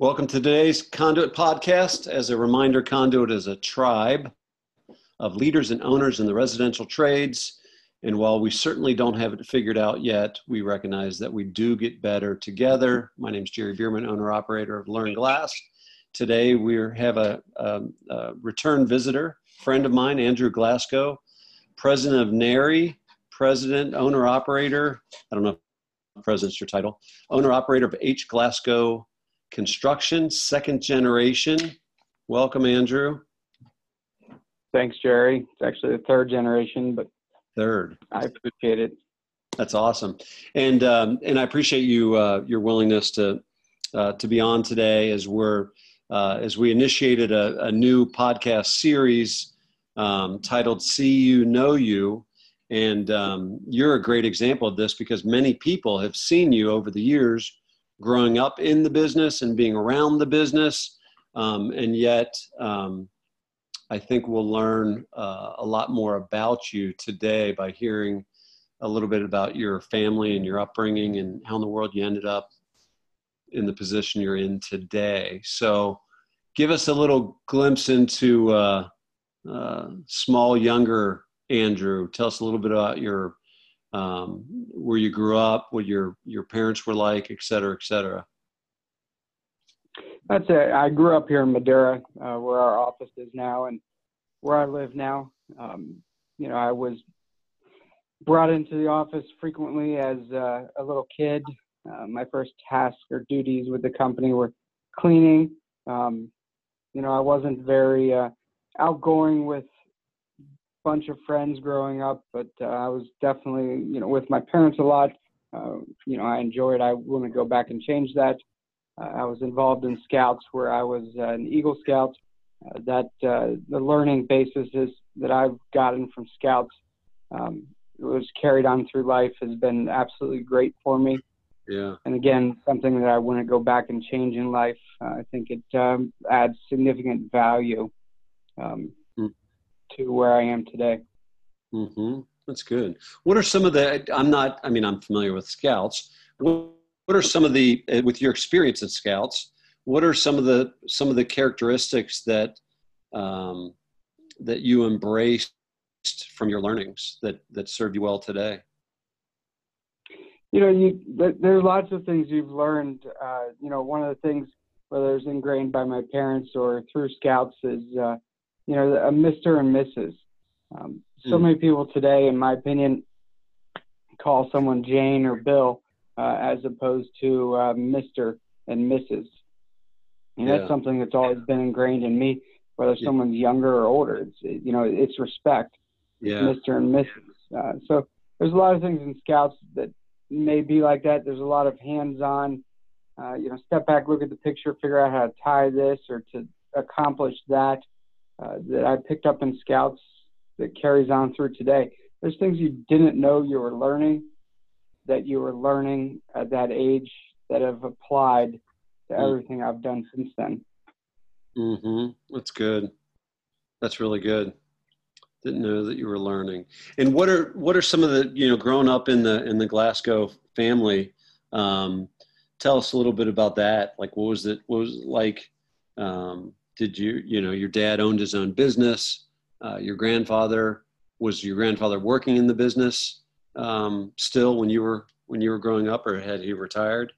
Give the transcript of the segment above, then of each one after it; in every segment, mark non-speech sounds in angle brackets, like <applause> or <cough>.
Welcome to today's Conduit podcast. As a reminder, Conduit is a tribe of leaders and owners in the residential trades. And while we certainly don't have it figured out yet, we recognize that we do get better together. My name is Jerry Beerman, owner operator of Alluring Glass. Today we have a, a, a return visitor, friend of mine, Andrew Glasgow, president of NARI, president, owner operator. I don't know if president's your title, owner operator of H. Glasgow Construction, second generation. Welcome, Andrew. Thanks, Jerry. It's actually the third generation, but third. I appreciate it. That's awesome, and um, and I appreciate you uh, your willingness to uh, to be on today as we're uh, as we initiated a, a new podcast series um, titled "See You Know You," and um, you're a great example of this because many people have seen you over the years growing up in the business and being around the business. Um, and yet, um, I think we'll learn uh, a lot more about you today by hearing a little bit about your family and your upbringing and how in the world you ended up in the position you're in today. So, give us a little glimpse into uh, uh, small, younger Andrew. Tell us a little bit about your um, where you grew up, what your your parents were like, et cetera, et cetera. That's it. I grew up here in Madeira, uh, where our office is now, and where I live now. Um, you know, I was brought into the office frequently as uh, a little kid. Uh, my first tasks or duties with the company were cleaning. Um, you know, I wasn't very uh, outgoing with bunch of friends growing up, but uh, I was definitely, you know, with my parents a lot. Uh, you know, I enjoyed. I wouldn't go back and change that. Uh, I was involved in Scouts, where I was uh, an Eagle Scout. Uh, that uh, the learning basis is that I've gotten from Scouts um, was carried on through life has been absolutely great for me. Yeah. And again, something that I wouldn't go back and change in life. Uh, I think it um, adds significant value. Um, to where I am today. Mm-hmm. That's good. What are some of the? I'm not. I mean, I'm familiar with Scouts. What, are some of the? Uh, with your experience at Scouts, what are some of the some of the characteristics that um, that you embraced from your learnings that that served you well today? You know, you there's lots of things you've learned. Uh, you know, one of the things whether it's ingrained by my parents or through Scouts is uh, you know, a Mr. and Mrs. Um, so mm. many people today, in my opinion, call someone Jane or Bill uh, as opposed to uh, Mr. and Mrs. And yeah. that's something that's always been ingrained in me, whether yeah. someone's younger or older. It's you know, it's respect. Yeah. Mr. and Mrs. Uh, so there's a lot of things in Scouts that may be like that. There's a lot of hands-on. Uh, you know, step back, look at the picture, figure out how to tie this or to accomplish that. Uh, that I picked up in Scouts that carries on through today. There's things you didn't know you were learning that you were learning at that age that have applied to mm. everything I've done since then. Mm-hmm. That's good. That's really good. Didn't know that you were learning. And what are what are some of the you know growing up in the in the Glasgow family? Um, tell us a little bit about that. Like, what was it? What was it like? Um, did you you know your dad owned his own business uh, your grandfather was your grandfather working in the business um, still when you were when you were growing up or had he retired?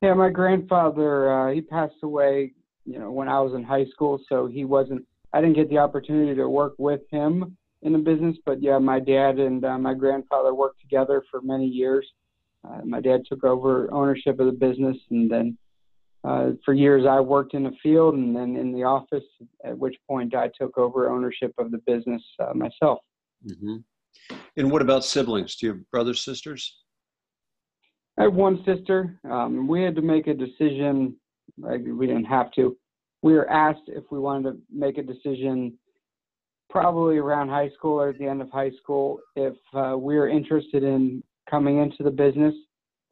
Yeah my grandfather uh, he passed away you know when i was in high school so he wasn't i didn't get the opportunity to work with him in the business but yeah my dad and uh, my grandfather worked together for many years. Uh, my dad took over ownership of the business and then uh, for years I worked in the field and then in the office, at which point I took over ownership of the business uh, myself. Mm-hmm. And what about siblings? Do you have brothers, sisters? I have one sister. Um, we had to make a decision. We didn't have to. We were asked if we wanted to make a decision probably around high school or at the end of high school if uh, we were interested in coming into the business.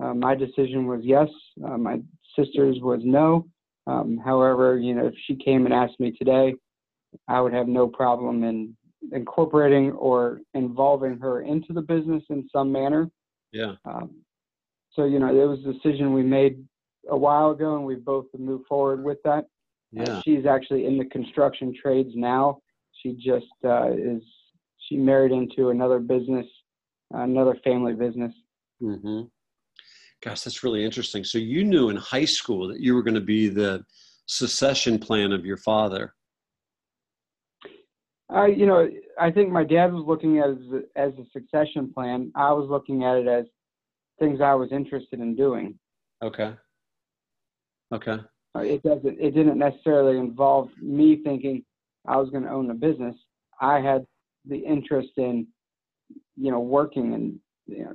Uh, my decision was yes. Uh, my sisters was no. Um, however, you know, if she came and asked me today, I would have no problem in incorporating or involving her into the business in some manner. Yeah. Um, so you know, it was a decision we made a while ago, and we've both moved forward with that. Yeah. Uh, she's actually in the construction trades now. She just uh, is. She married into another business, another family business. Mm-hmm. Gosh, that's really interesting. So you knew in high school that you were going to be the succession plan of your father. I, you know, I think my dad was looking at it as a, as a succession plan. I was looking at it as things I was interested in doing. Okay. Okay. Uh, It doesn't. It didn't necessarily involve me thinking I was going to own a business. I had the interest in, you know, working and you know,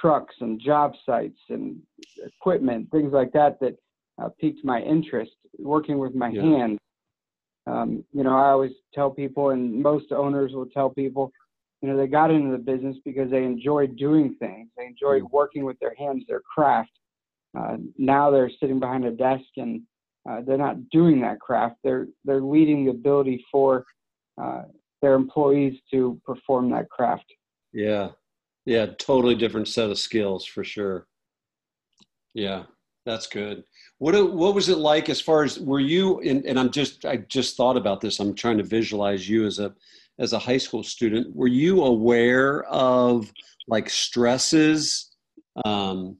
trucks and job sites and equipment, things like that, that uh, piqued my interest. Working with my Yeah. hands. Um, you know, I always tell people, and most owners will tell people, you know, they got into the business because they enjoyed doing things. They enjoyed working with their hands, their craft. Uh, now they're sitting behind a desk and uh, they're not doing that craft. They're they're leading the ability for uh, their employees to perform that craft. Yeah. Yeah. Totally different set of skills for sure. Yeah. That's good. What what was it like as far as were you and, and I'm just I just thought about this. I'm trying to visualize you as a as a high school student. Were you aware of like stresses? Um,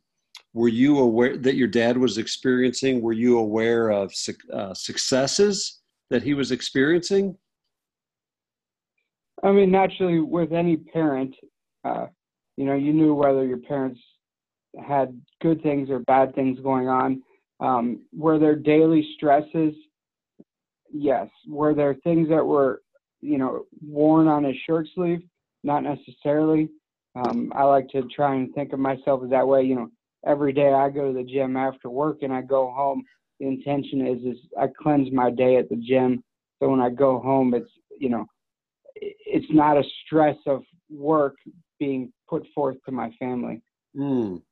were you aware that your dad was experiencing? Were you aware of suc- uh, successes that he was experiencing? I mean, naturally, with any parent, uh, you know, you knew whether your parents had good things or bad things going on. Um, were there daily stresses? Yes. Were there things that were, you know, worn on his shirt sleeve? Not necessarily. Um, I like to try and think of myself as that way. You know, every day I go to the gym after work and I go home. The intention is is I cleanse my day at the gym. So when I go home, it's you know, it's not a stress of work being put forth to my family. Mm.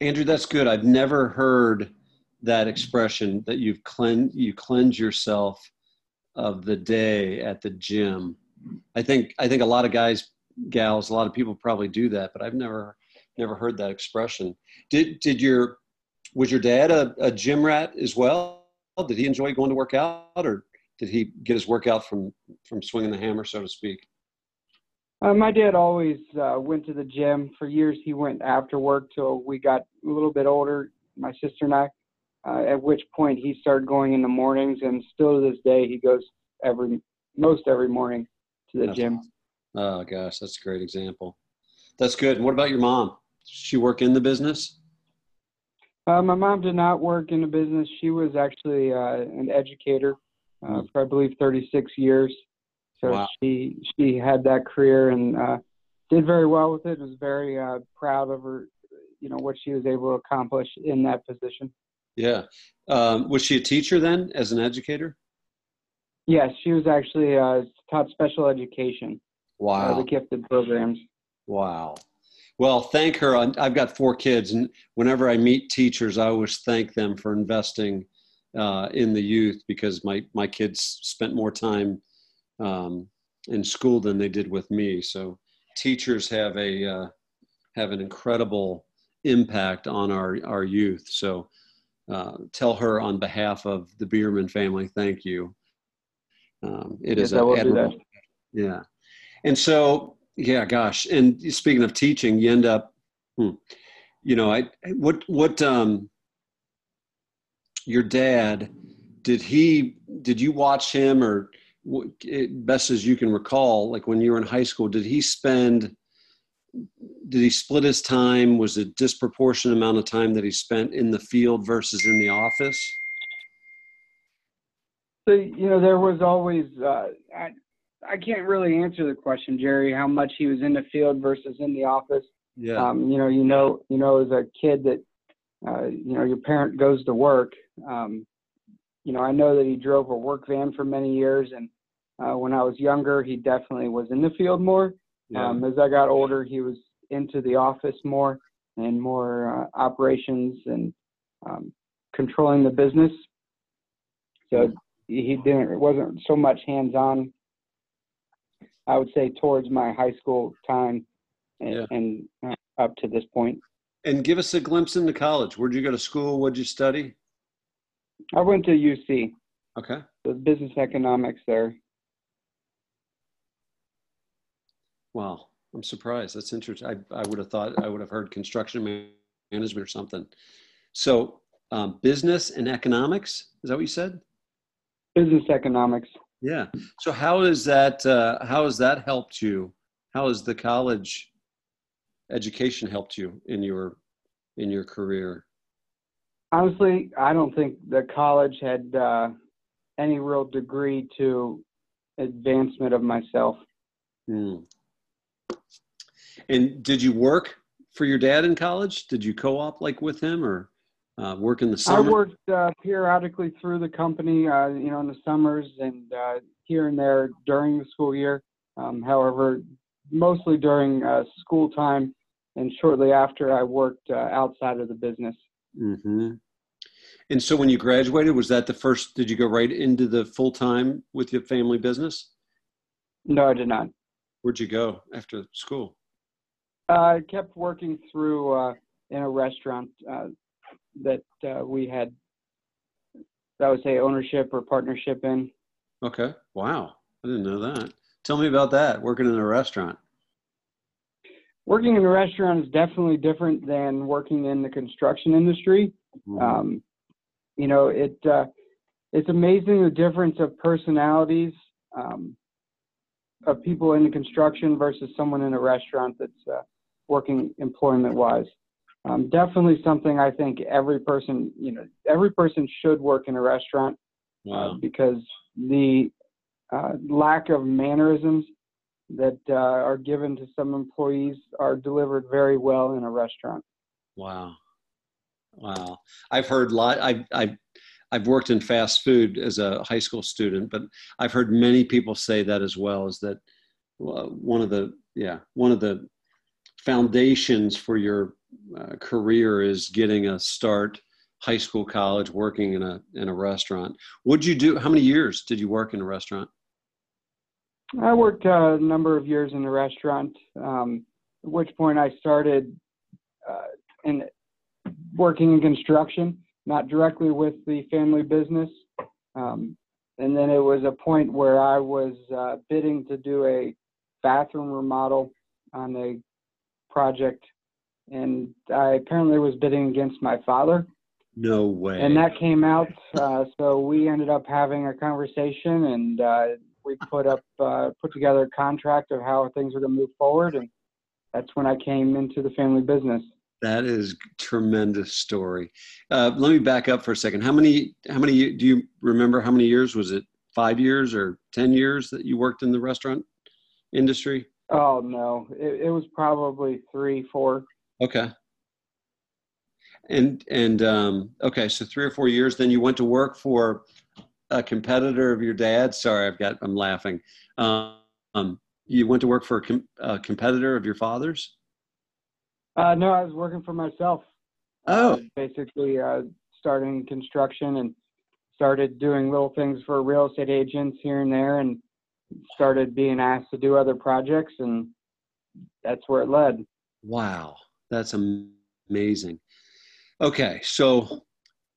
Andrew, that's good. I've never heard that expression that you've cleanse you cleanse yourself of the day at the gym. I think I think a lot of guys, gals, a lot of people probably do that, but I've never never heard that expression. Did did your was your dad a, a gym rat as well? Did he enjoy going to work out, or did he get his workout from from swinging the hammer, so to speak? Uh, my dad always uh, went to the gym. For years, he went after work till we got a little bit older, my sister and I. Uh, at which point, he started going in the mornings, and still to this day, he goes every most every morning to the That's gym. Oh gosh, that's a great example. That's good. And what about your mom? Does she work in the business? Uh, my mom did not work in the business. She was actually uh, an educator uh, Mm. for, I believe, 36 years. So Wow. she she had that career and uh, did very well with it. Was very uh, proud of her, you know, what she was able to accomplish in that position. Yeah. Um, was she a teacher then, as an educator? Yes, she was actually uh, taught special education, uh, Wow. the gifted programs. Wow. Well, thank her. I've got four kids, and whenever I meet teachers, I always thank them for investing uh, in the youth because my my kids spent more time um, in school than they did with me. So teachers have a uh, have an incredible impact on our our youth. So uh, tell her on behalf of the Beerman family, thank you. Um, it is Yes, I will do admirable. Yeah. And so, yeah, gosh. And speaking of teaching, you end up, hmm, you know, I, what, what, um, your dad, did he, did you watch him or best as you can recall, like when you were in high school, did he spend, did he split his time? Was it disproportionate amount of time that he spent in the field versus in the office? So you know, there was always uh, I, I can't really answer the question, Jerry, how much he was in the field versus in the office. Yeah. Um, you know, you know, you know, as a kid that uh, you know your parent goes to work. Um, you know, I know that he drove a work van for many years, and uh, when I was younger, he definitely was in the field more. yeah. Um, as I got older, he was into the office more and more uh, operations and um, controlling the business. So he didn't. It wasn't so much hands-on. I would say towards my high school time and, Yeah. and uh, up to this point. And give us a glimpse into college. Where'd you go to school? What'd you study? I went to UC. Okay. Business economics there. Wow, I'm surprised. That's interesting. I, I would have thought I would have heard construction management or something. So, um, business and economics is that what you said? Business economics. Yeah. So how is that? Uh, how has that helped you? How has the college education helped you in your in your career? Honestly, I don't think the college had uh, any real degree to advancement of myself. Hmm. And did you work for your dad in college? Did you co-op like with him or uh, work in the summer? I worked uh, periodically through the company, uh, you know, in the summers and uh, here and there during the school year. Um, however, mostly during uh, school time and shortly after, I worked uh, outside of the business. Mm-hmm. And so, when you graduated, was that the first? Did you go right into the full time with your family business? No, I did not. Where'd you go after school? I kept working through uh, in a restaurant uh, that uh, we had, I would say, ownership or partnership in. Okay. Wow. I didn't know that. Tell me about that. Working in a restaurant. Working in a restaurant is definitely different than working in the construction industry. Mm-hmm. Um, you know, it uh, it's amazing the difference of personalities um, of people in the construction versus someone in a restaurant that's uh, working employment wise. Um, definitely something I think every person, you know, every person should work in a restaurant wow. uh, because the uh, lack of mannerisms that uh, are given to some employees are delivered very well in a restaurant. Wow, wow! I've heard a lot. I've I've I've worked in fast food as a high school student, but I've heard many people say that as well. Is that one of the yeah one of the foundations for your uh, career is getting a start high school college working in a in a restaurant. What'd you do how many years did you work in a restaurant? I worked a number of years in the restaurant um, at which point i started uh, in working in construction not directly with the family business. Um, and then it was a point where i was uh, bidding to do a bathroom remodel on a project, and I apparently was bidding against my father. No way. And that came out. Uh, so we ended up having a conversation, and uh, we put up uh, put together a contract of how things were going to move forward, and that's when I came into the family business. That is tremendous story. Uh, let me back up for a second. How many? How many? Do you remember how many years was it? Five years or ten years that you worked in the restaurant industry? Oh no, it, it was probably three, four. Okay. And and um, okay, so three or four years. Then you went to work for a competitor of your dad. Sorry, I've got. I'm laughing. Um, you went to work for a, com- a competitor of your father's. Uh, no, I was working for myself. Oh, uh, basically, uh, starting construction and started doing little things for real estate agents here and there, and started being asked to do other projects, and that's where it led. Wow, that's amazing. Okay, so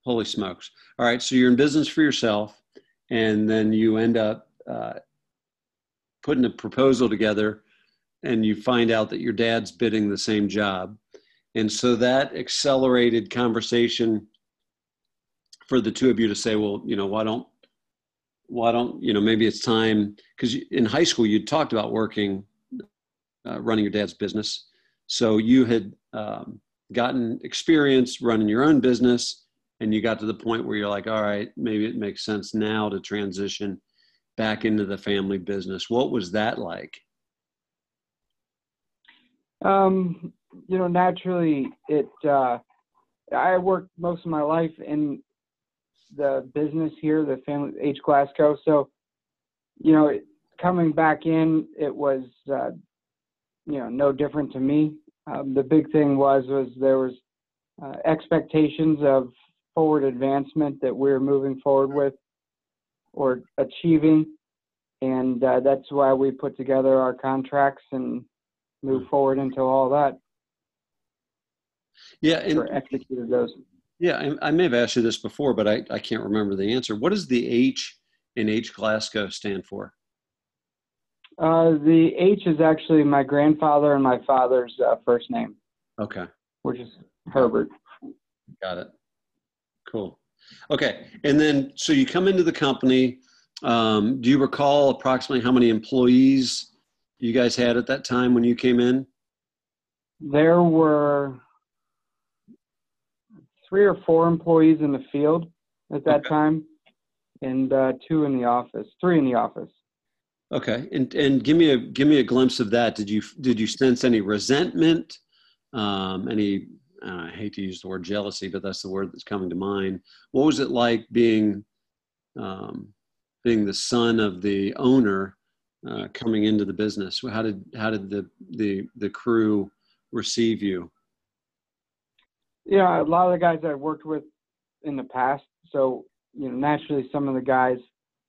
holy smokes! All right, so you're in business for yourself, and then you end up uh, putting a proposal together, and you find out that your dad's bidding the same job, and so that accelerated conversation for the two of you to say, well, you know, why don't why don't you know maybe it's time because in high school you talked about working uh, running your dad's business. So you had um, gotten experience running your own business and you got to the point where you're like all right maybe it makes sense now to transition back into the family business. What was that like? Um, you know naturally it uh, i worked most of my life in the business here, the family H Glasgow. So, you know, coming back in, it was uh, you know no different to me. Um, the big thing was was there was uh, expectations of forward advancement that we we're moving forward with or achieving, and uh, that's why we put together our contracts and move forward into all that. Yeah, and or executed those. Yeah, I, I may have asked you this before, but I, I can't remember the answer. What does the H in H Glasgow stand for? Uh, the H is actually my grandfather and my father's uh, first name, Okay, which is Herbert. got it. Cool. Okay, and then so you come into the company. Um, do you recall approximately how many employees you guys had at that time when you came in? There were three or four employees in the field at that Okay. time, and uh, two in the office, three in the office. Okay, and and give me a give me a glimpse of that. Did you did you sense any resentment, um, any uh, I hate to use the word jealousy, but that's the word that's coming to mind. What was it like being um, being the son of the owner uh, coming into the business? How did how did the the the crew receive you? Yeah, a lot of the guys I worked with in the past. So, you know, naturally some of the guys,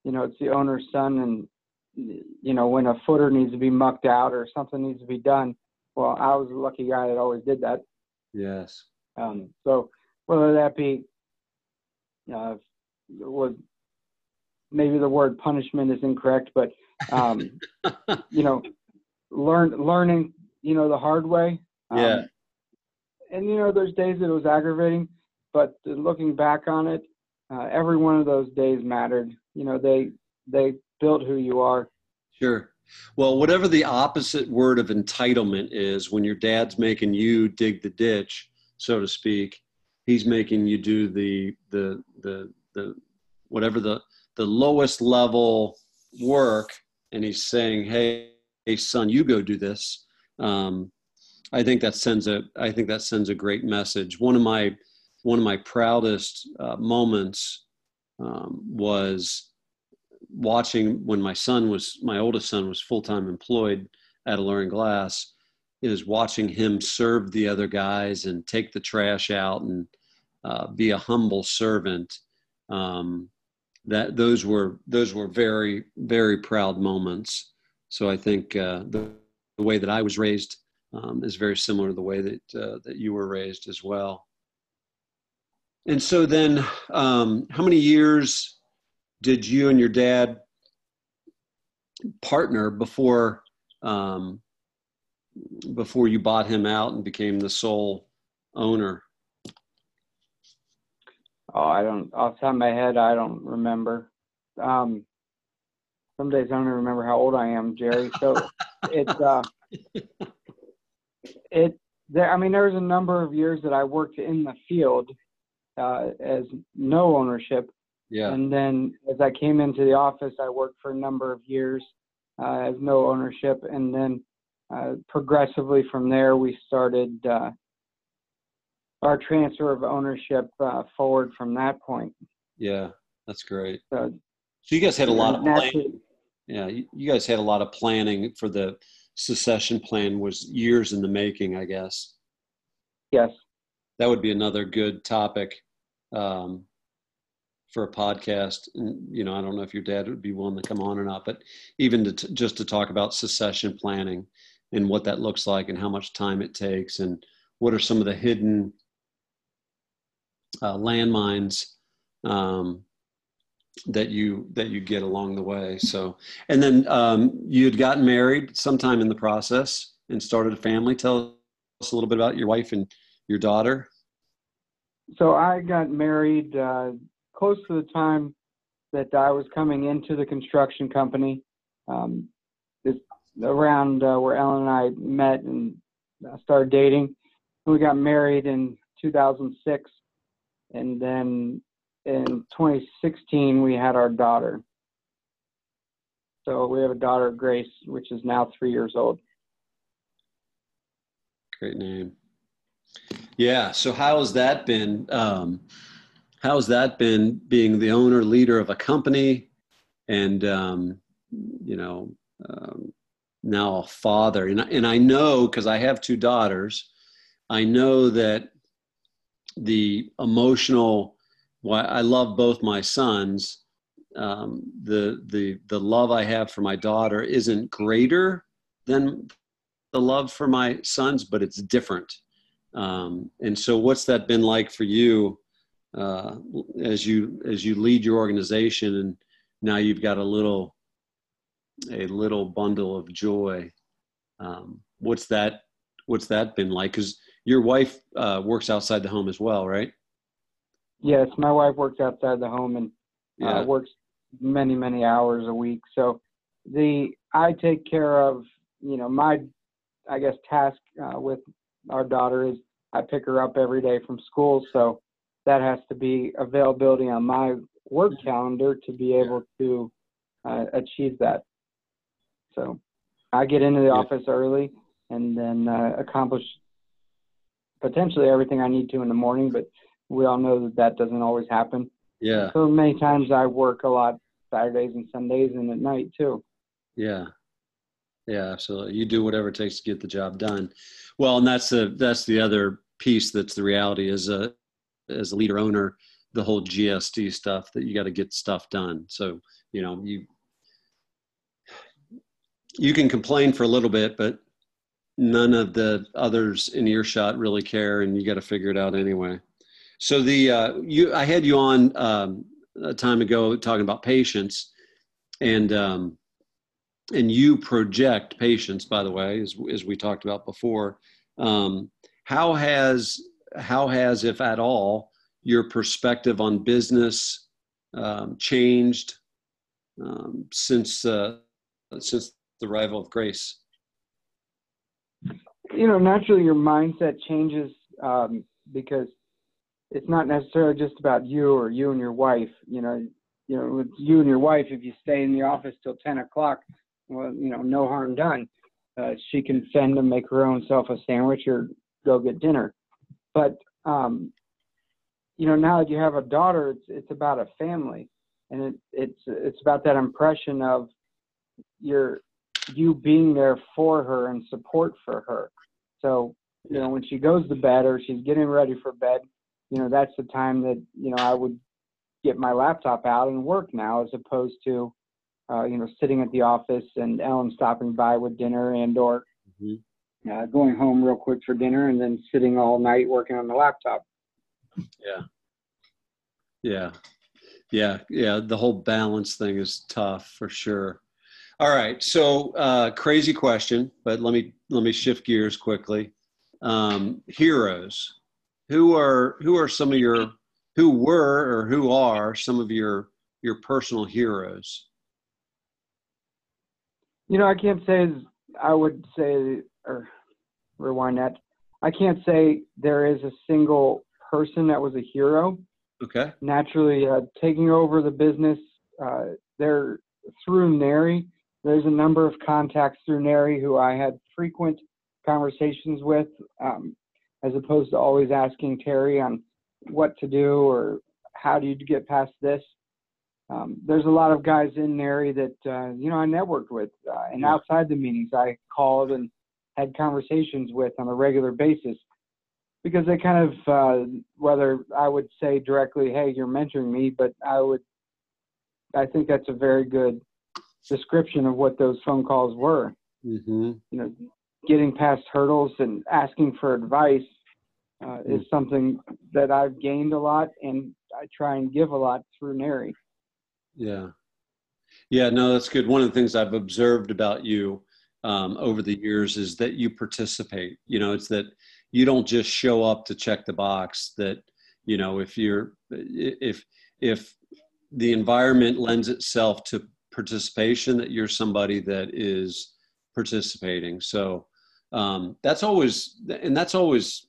you know, it's the owner's son and you know, when a footer needs to be mucked out or something needs to be done, well, I was a lucky guy that always did that. Yes. Um, so whether that be uh, was maybe the word punishment is incorrect, but um, <laughs> you know, learn learning, you know, the hard way. Um, Yeah. And you know, there's days that it was aggravating, but looking back on it, uh, every one of those days mattered. You know, they they built who you are. Sure. Well, whatever the opposite word of entitlement is, when your dad's making you dig the ditch, so to speak, he's making you do the the the the whatever the the lowest level work, and he's saying, "Hey, hey, son, you go do this." Um, I think that sends a I think that sends a great message. One of my one of my proudest uh, moments um, was watching when my son was my oldest son was full-time employed at alluring glass is watching him serve the other guys and take the trash out and uh, be a humble servant um, that those were those were very very proud moments so i think uh, the, the way that i was raised um, is very similar to the way that uh, that you were raised as well and so then um, how many years did you and your dad partner before um, before you bought him out and became the sole owner? Oh, I don't off the top of my head, I don't remember. Um, some days I don't even remember how old I am, Jerry. So it's uh, <laughs> it. There, I mean, there was a number of years that I worked in the field uh, as no ownership, Yeah, and then as I came into the office, I worked for a number of years uh, as no ownership, and then uh, progressively from there we started uh, our transfer of ownership uh, forward from that point. yeah, that's great. So So you guys had a lot of planning. Yeah, you, you guys had a lot of planning for the succession plan. Was years in the making, I guess. yes, That would be another good topic um, for a podcast. And, you know, I don't know if your dad would be willing to come on or not, but even to t- just to talk about succession planning and what that looks like and how much time it takes and what are some of the hidden uh, landmines um, that you that you get along the way. So, and then um, you had gotten married sometime in the process and started a family. Tell us a little bit about your wife and your daughter. so I got married uh, close to the time that I was coming into the construction company. Um, this around uh, where Ellen and I met and started dating. We got married in 2006, and then in 2016 we had our daughter. So we have a daughter, Grace, which is now three years old. Great name. Yeah. So how has that been? Um, how's that been being the owner leader of a company, and um, you know um, now a father? And and I know because I have two daughters, I know that the emotional. Why I love both my sons. Um, the the the love I have for my daughter isn't greater than the love for my sons, but it's different. Um, and so, what's that been like for you uh, as you as you lead your organization, and now you've got a little a little bundle of joy? Um, what's that? What's that been like? Because your wife uh, works outside the home as well, right? Yes, my wife works outside the home and uh, works many many hours a week. So the I take care of you know my I guess task uh, with our daughter is I pick her up every day from school, so that has to be availability on my work calendar to be able to uh, achieve that. So I get into the office early and then uh, accomplish potentially everything I need to in the morning, but we all know that that doesn't always happen. Yeah. So many times I work a lot Saturdays and Sundays and at night too. Yeah. Yeah, absolutely. You do whatever it takes to get the job done. Well, and that's the that's the other piece that's the reality as a uh, as a leader owner, the whole GSD stuff that you got to get stuff done. So, you know, you you can complain for a little bit, but none of the others in earshot really care and you got to figure it out anyway. So the uh, you I had you on um, a time ago talking about patience and um, and you project patience by the way as, as we talked about before. Um, how has how has if at all your perspective on business um, changed um, since uh, since the arrival of grace? You know naturally your mindset changes um, because it's not necessarily just about you or you and your wife you know you know with you and your wife if you stay in the office till 10 o'clock well, you know, no harm done. Uh, she can fend and make her own self a sandwich or go get dinner. But um, you know, now that you have a daughter, it's it's about a family, and it, it's it's about that impression of your you being there for her and support for her. So you know, when she goes to bed or she's getting ready for bed, you know, that's the time that you know I would get my laptop out and work now, as opposed to uh, you know, sitting at the office and Ellen stopping by with dinner and or mm-hmm. uh, going home real quick for dinner and then sitting all night working on the laptop. Yeah. Yeah. Yeah. Yeah. The whole balance thing is tough for sure. All right. So uh, crazy question, but let me, let me shift gears quickly. Um, heroes, who are, who are some of your, who were or who are some of your, your personal heroes? You know, I can't say I would say or rewind that. I can't say there is a single person that was a hero. Okay. Naturally, uh, taking over the business uh, there through NARI, there's a number of contacts through NARI who I had frequent conversations with, um, as opposed to always asking Terry on what to do or how do you get past this um, there's a lot of guys in NARI that uh, you know I networked with, uh, and outside the meetings I called and had conversations with on a regular basis because they kind of uh, whether I would say directly, "Hey, you're mentoring me," but I would I think that's a very good description of what those phone calls were. Mm-hmm. You know, getting past hurdles and asking for advice uh, is mm. something that I've gained a lot, and I try and give a lot through NARI. Yeah. Yeah, no, that's good. One of the things I've observed about you um, over the years is that you participate. You know, it's that you don't just show up to check the box. That you know, if you're if if the environment lends itself to participation, that you're somebody that is participating. So um, that's always and that's always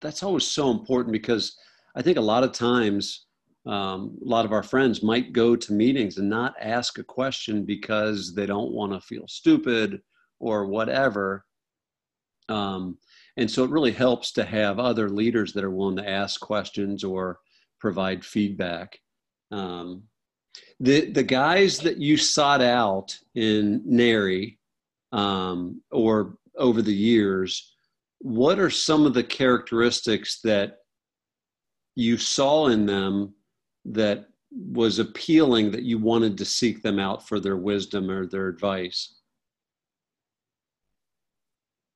that's always so important because I think a lot of times um, a lot of our friends might go to meetings and not ask a question because they don't want to feel stupid or whatever. Um, and so it really helps to have other leaders that are willing to ask questions or provide feedback. Um, the the guys that you sought out in NARI um, or over the years, what are some of the characteristics that you saw in them that was appealing that you wanted to seek them out for their wisdom or their advice?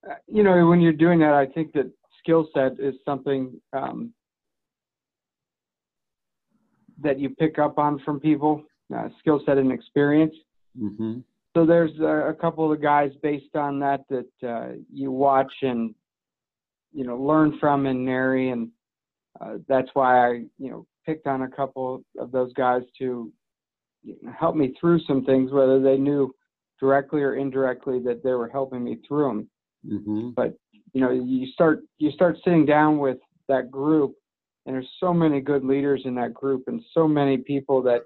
Uh, you know, when you're doing that, I think that skill set is something um, that you pick up on from people, uh, skill set and experience. Mm-hmm. So there's a, a, couple of guys based on that that uh, you watch and you know learn from and marry, and uh, that's why I you know picked on a couple of those guys to help me through some things, whether they knew directly or indirectly that they were helping me through them. Mm-hmm. But you know, you start you start sitting down with that group, and there's so many good leaders in that group, and so many people that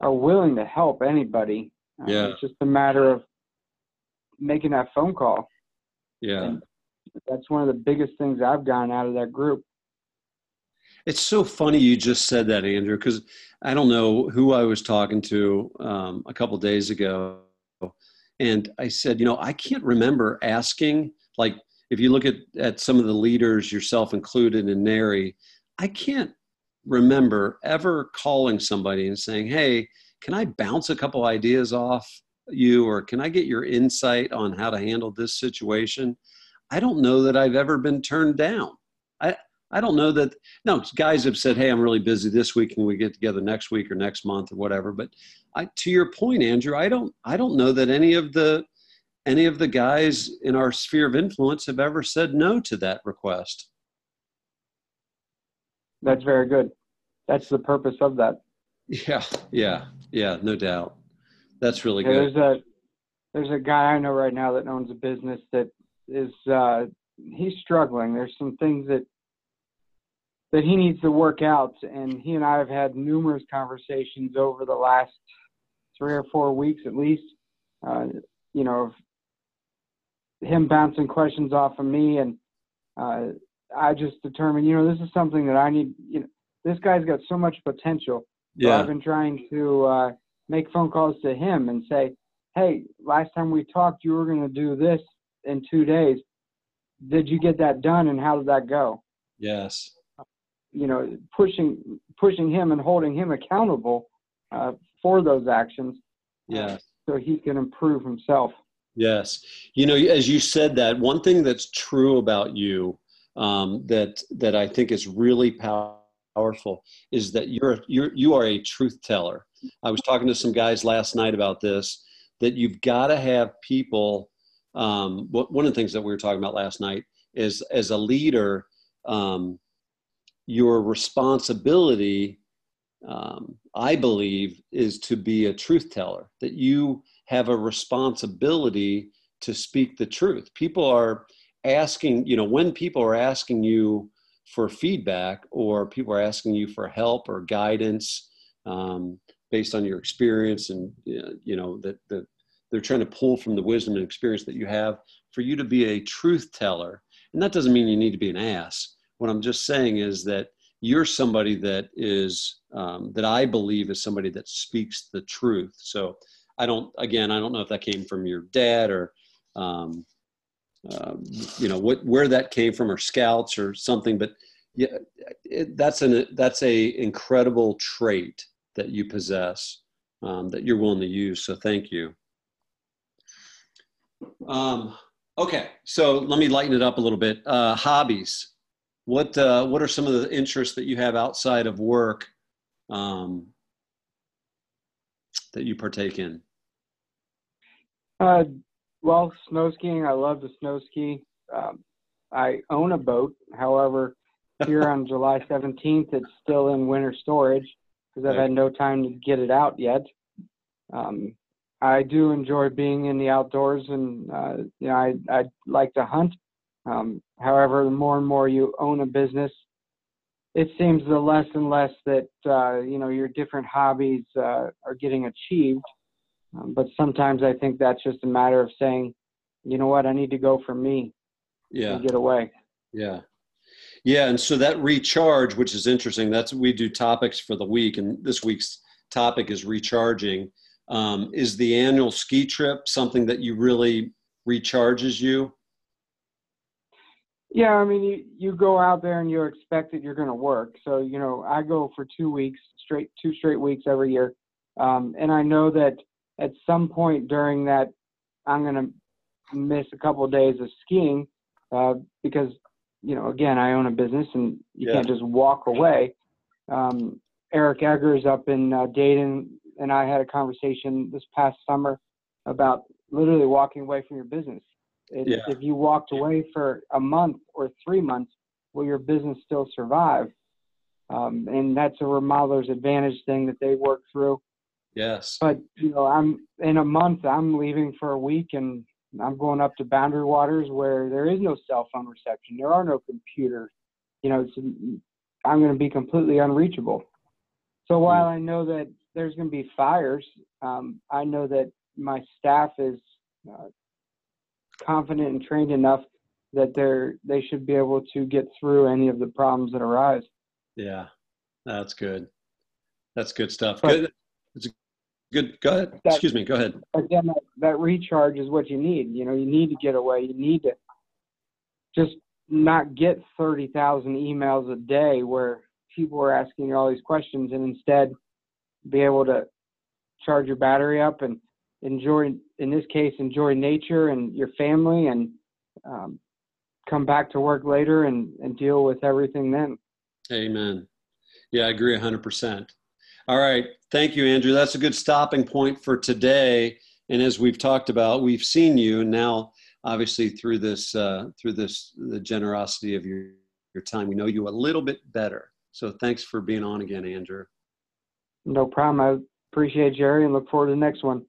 are willing to help anybody. Uh, yeah, it's just a matter of making that phone call. Yeah, and that's one of the biggest things I've gotten out of that group. It's so funny you just said that, Andrew, because I don't know who I was talking to um, a couple days ago, and I said, you know, I can't remember asking like if you look at at some of the leaders, yourself included in NARI, I can't remember ever calling somebody and saying, "Hey, can I bounce a couple ideas off you, or can I get your insight on how to handle this situation?" I don't know that I've ever been turned down. I I don't know that. No, guys have said, "Hey, I'm really busy this week, and we get together next week or next month or whatever." But I, to your point, Andrew, I don't I don't know that any of the any of the guys in our sphere of influence have ever said no to that request. That's very good. That's the purpose of that. Yeah, yeah, yeah, no doubt. That's really good. There's a there's a guy I know right now that owns a business that is uh, he's struggling. There's some things that that he needs to work out, and he and I have had numerous conversations over the last three or four weeks at least. Uh, you know, him bouncing questions off of me, and uh, I just determined, you know, this is something that I need. You know, this guy's got so much potential. Yeah. So I've been trying to uh, make phone calls to him and say, hey, last time we talked, you were going to do this in two days. Did you get that done, and how did that go? Yes. You know, pushing pushing him and holding him accountable uh, for those actions. Yeah. Uh, so he can improve himself. Yes. You know, as you said that, one thing that's true about you um, that that I think is really powerful is that you're you're you are a truth teller. I was talking to some guys last night about this that you've got to have people. Um, one of the things that we were talking about last night is as a leader, um, your responsibility, um, I believe, is to be a truth teller. That you have a responsibility to speak the truth. People are asking, you know, when people are asking you for feedback or people are asking you for help or guidance um, based on your experience and, you know, that, that they're trying to pull from the wisdom and experience that you have for you to be a truth teller. And that doesn't mean you need to be an ass. What I'm just saying is that you're somebody that is, um, that I believe is somebody that speaks the truth. So I don't, again, I don't know if that came from your dad or, um, uh, you know, what, where that came from or scouts or something, but yeah, it, that's an, that's a incredible trait that you possess um, that you're willing to use. So thank you. Um, okay. So let me lighten it up a little bit. Uh, hobbies. What, uh, what are some of the interests that you have outside of work um, that you partake in? Uh, well, snow skiing. I love to snow ski. Um, I own a boat. However, here on <laughs> July 17th, it's still in winter storage because I've had no time to get it out yet. Um, I do enjoy being in the outdoors, and uh, you know, I I like to hunt. Um, however, the more and more you own a business, it seems the less and less that uh, you know your different hobbies uh, are getting achieved. Um, but sometimes I think that's just a matter of saying, you know what, I need to go for me. Yeah. get away. Yeah. Yeah. And so that recharge, which is interesting, that's we do topics for the week. And this week's topic is recharging. Um, is the annual ski trip something that you really recharges you? Yeah, I mean, you, you go out there and you expect that you're going to work. So, you know, I go for two weeks straight, two straight weeks every year. Um, and I know that at some point during that, I'm going to miss a couple of days of skiing uh, because you know, again, I own a business and you Yeah. can't just walk away. Um, Eric Eggers up in uh, Dayton and I had a conversation this past summer about literally walking away from your business. It, Yeah. If you walked away for a month or three months, will your business still survive? Um, and that's a remodeler's advantage thing that they work through. Yes. But you know, I'm in a month. I'm leaving for a week, and I'm going up to Boundary Waters where there is no cell phone reception. There are no computers. You know, it's, I'm going to be completely unreachable. So while I know that there's going to be fires, um, I know that my staff is uh, confident and trained enough that they're they should be able to get through any of the problems that arise. Yeah. That's good. That's good stuff. But- Good. It's a good. Go ahead. That- Excuse me. Go ahead. again, that, that recharge is what you need. You know, you need to get away. You need to just not get 30,000 emails a day where people are asking you all these questions and instead be able to charge your battery up and enjoy, in this case, enjoy nature and your family and um, come back to work later and, and deal with everything then. Amen. Yeah, I agree 100%. All right. Thank you, Andrew. That's a good stopping point for today. And as we've talked about, we've seen you and now obviously through this uh, through this the generosity of your your time, we know you a little bit better. So thanks for being on again, Andrew. No problem. I appreciate Jerry and look forward to the next one.